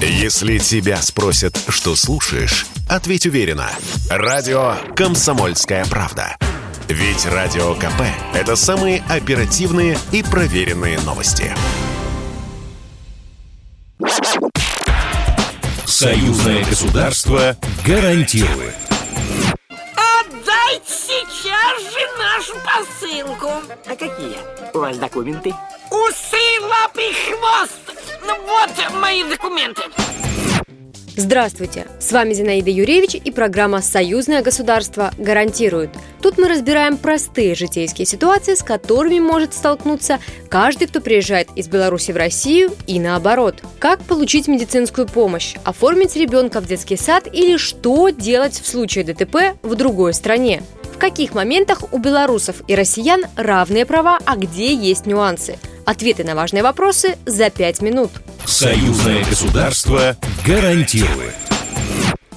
Если тебя спросят, что слушаешь, ответь уверенно. Радио «Комсомольская правда». Ведь Радио КП – это самые оперативные и проверенные новости. Союзное государство гарантирует. Отдайте сейчас же нашу посылку. А какие у вас документы? Усы, лапы, хвост. Ну вот мои документы. Здравствуйте! С вами Зинаида Юрьевич и программа «Союзное государство гарантирует». Тут мы разбираем простые житейские ситуации, с которыми может столкнуться каждый, кто приезжает из Беларуси в Россию и наоборот. Как получить медицинскую помощь, оформить ребенка в детский сад или что делать в случае ДТП в другой стране. В каких моментах у белорусов и россиян равные права, а где есть нюансы – Ответы на важные вопросы за пять минут. Союзное государство гарантирует.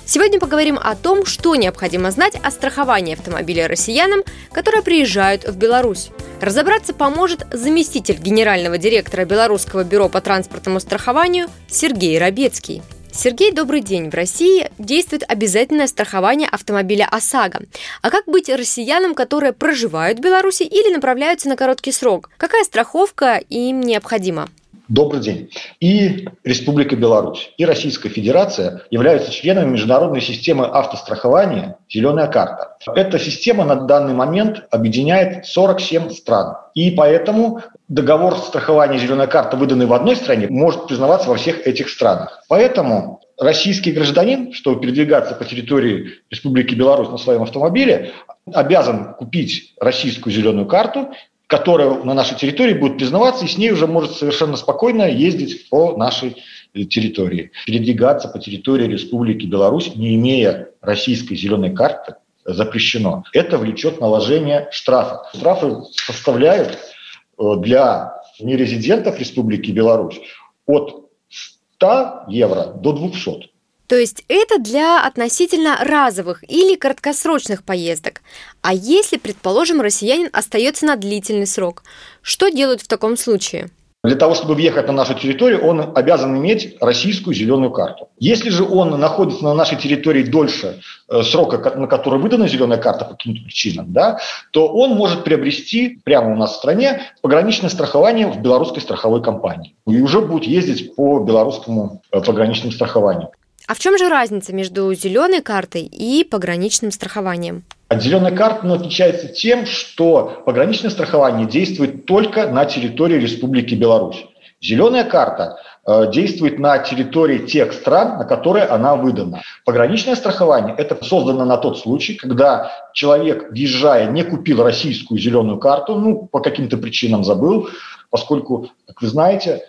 Сегодня поговорим о том, что необходимо знать о страховании автомобиля россиянам, которые приезжают в Беларусь. Разобраться поможет заместитель генерального директора Белорусского бюро по транспортному страхованию Сергей Рабецкий. Сергей, добрый день. В России действует обязательное страхование автомобиля ОСАГО. А как быть россиянам, которые проживают в Беларуси или направляются на короткий срок? Какая страховка им необходима? Добрый день. И Республика Беларусь, и Российская Федерация являются членами международной системы автострахования «Зеленая карта». Эта система на данный момент объединяет 47 стран. И поэтому договор страхования «Зеленая карта», выданный в одной стране, может признаваться во всех этих странах. Поэтому российский гражданин, чтобы передвигаться по территории Республики Беларусь на своем автомобиле, обязан купить российскую зеленую карту которая на нашей территории будет признаваться, и с ней уже может совершенно спокойно ездить по нашей э, территории, передвигаться по территории Республики Беларусь, не имея российской зеленой карты, запрещено. Это влечет наложение штрафа. Штрафы составляют э, для нерезидентов Республики Беларусь от 100 евро до 200. То есть это для относительно разовых или краткосрочных поездок. А если, предположим, россиянин остается на длительный срок, что делают в таком случае? Для того, чтобы въехать на нашу территорию, он обязан иметь российскую зеленую карту. Если же он находится на нашей территории дольше э, срока, на который выдана зеленая карта по каким-то причинам, да, то он может приобрести прямо у нас в стране пограничное страхование в белорусской страховой компании. И уже будет ездить по белорусскому э, пограничному страхованию. А в чем же разница между зеленой картой и пограничным страхованием? От зеленой карты ну, отличается тем, что пограничное страхование действует только на территории Республики Беларусь. Зеленая карта э, действует на территории тех стран, на которые она выдана. Пограничное страхование – это создано на тот случай, когда человек, въезжая, не купил российскую зеленую карту, ну, по каким-то причинам забыл, поскольку, как вы знаете,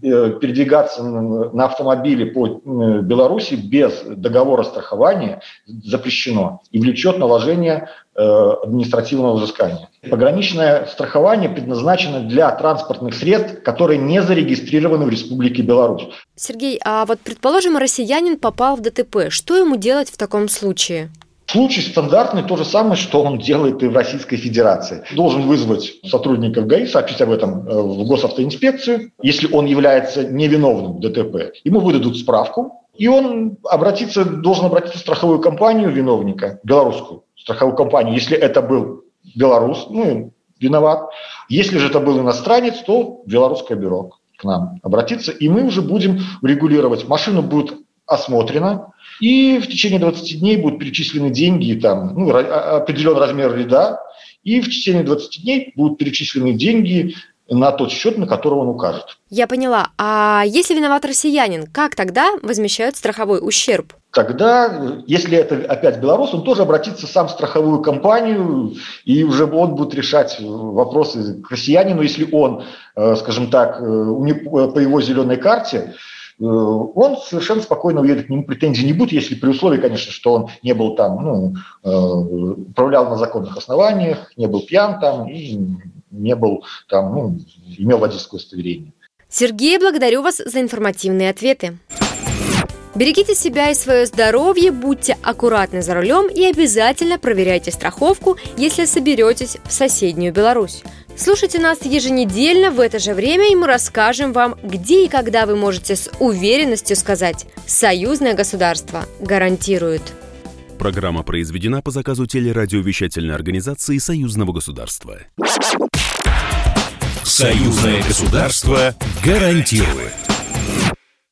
передвигаться на автомобиле по э, Беларуси без договора страхования запрещено и влечет наложение э, административного взыскания. Пограничное страхование предназначено для транспортных средств, которые не зарегистрированы в Республике Беларусь. Сергей, а вот предположим, россиянин попал в ДТП. Что ему делать в таком случае? Случай стандартный, то же самое, что он делает и в Российской Федерации. Должен вызвать сотрудников ГАИ, сообщить об этом э, в госавтоинспекцию. Если он является невиновным в ДТП, ему выдадут справку, и он обратиться, должен обратиться в страховую компанию виновника, белорусскую страховую компанию, если это был белорус, ну, виноват. Если же это был иностранец, то белорусское бюро к нам обратиться, и мы уже будем регулировать. Машина будет осмотрена, и в течение 20 дней будут перечислены деньги, там, ну, определенный размер ряда, и в течение 20 дней будут перечислены деньги на тот счет, на который он укажет. Я поняла. А если виноват россиянин, как тогда возмещают страховой ущерб? Тогда, если это опять белорус, он тоже обратится сам в страховую компанию, и уже он будет решать вопросы к россиянину, если он, э, скажем так, э, по его зеленой карте Э, он совершенно спокойно уедет, к нему претензий не будет, если при условии, конечно, что он не был там, ну, э, управлял на законных основаниях, не был пьян там и не был там, ну, имел водительское удостоверение. Сергей, благодарю вас за информативные ответы. Берегите себя и свое здоровье, будьте аккуратны за рулем и обязательно проверяйте страховку, если соберетесь в соседнюю Беларусь. Слушайте нас еженедельно в это же время, и мы расскажем вам, где и когда вы можете с уверенностью сказать «Союзное государство гарантирует». Программа произведена по заказу телерадиовещательной организации Союзного государства. Союзное государство гарантирует.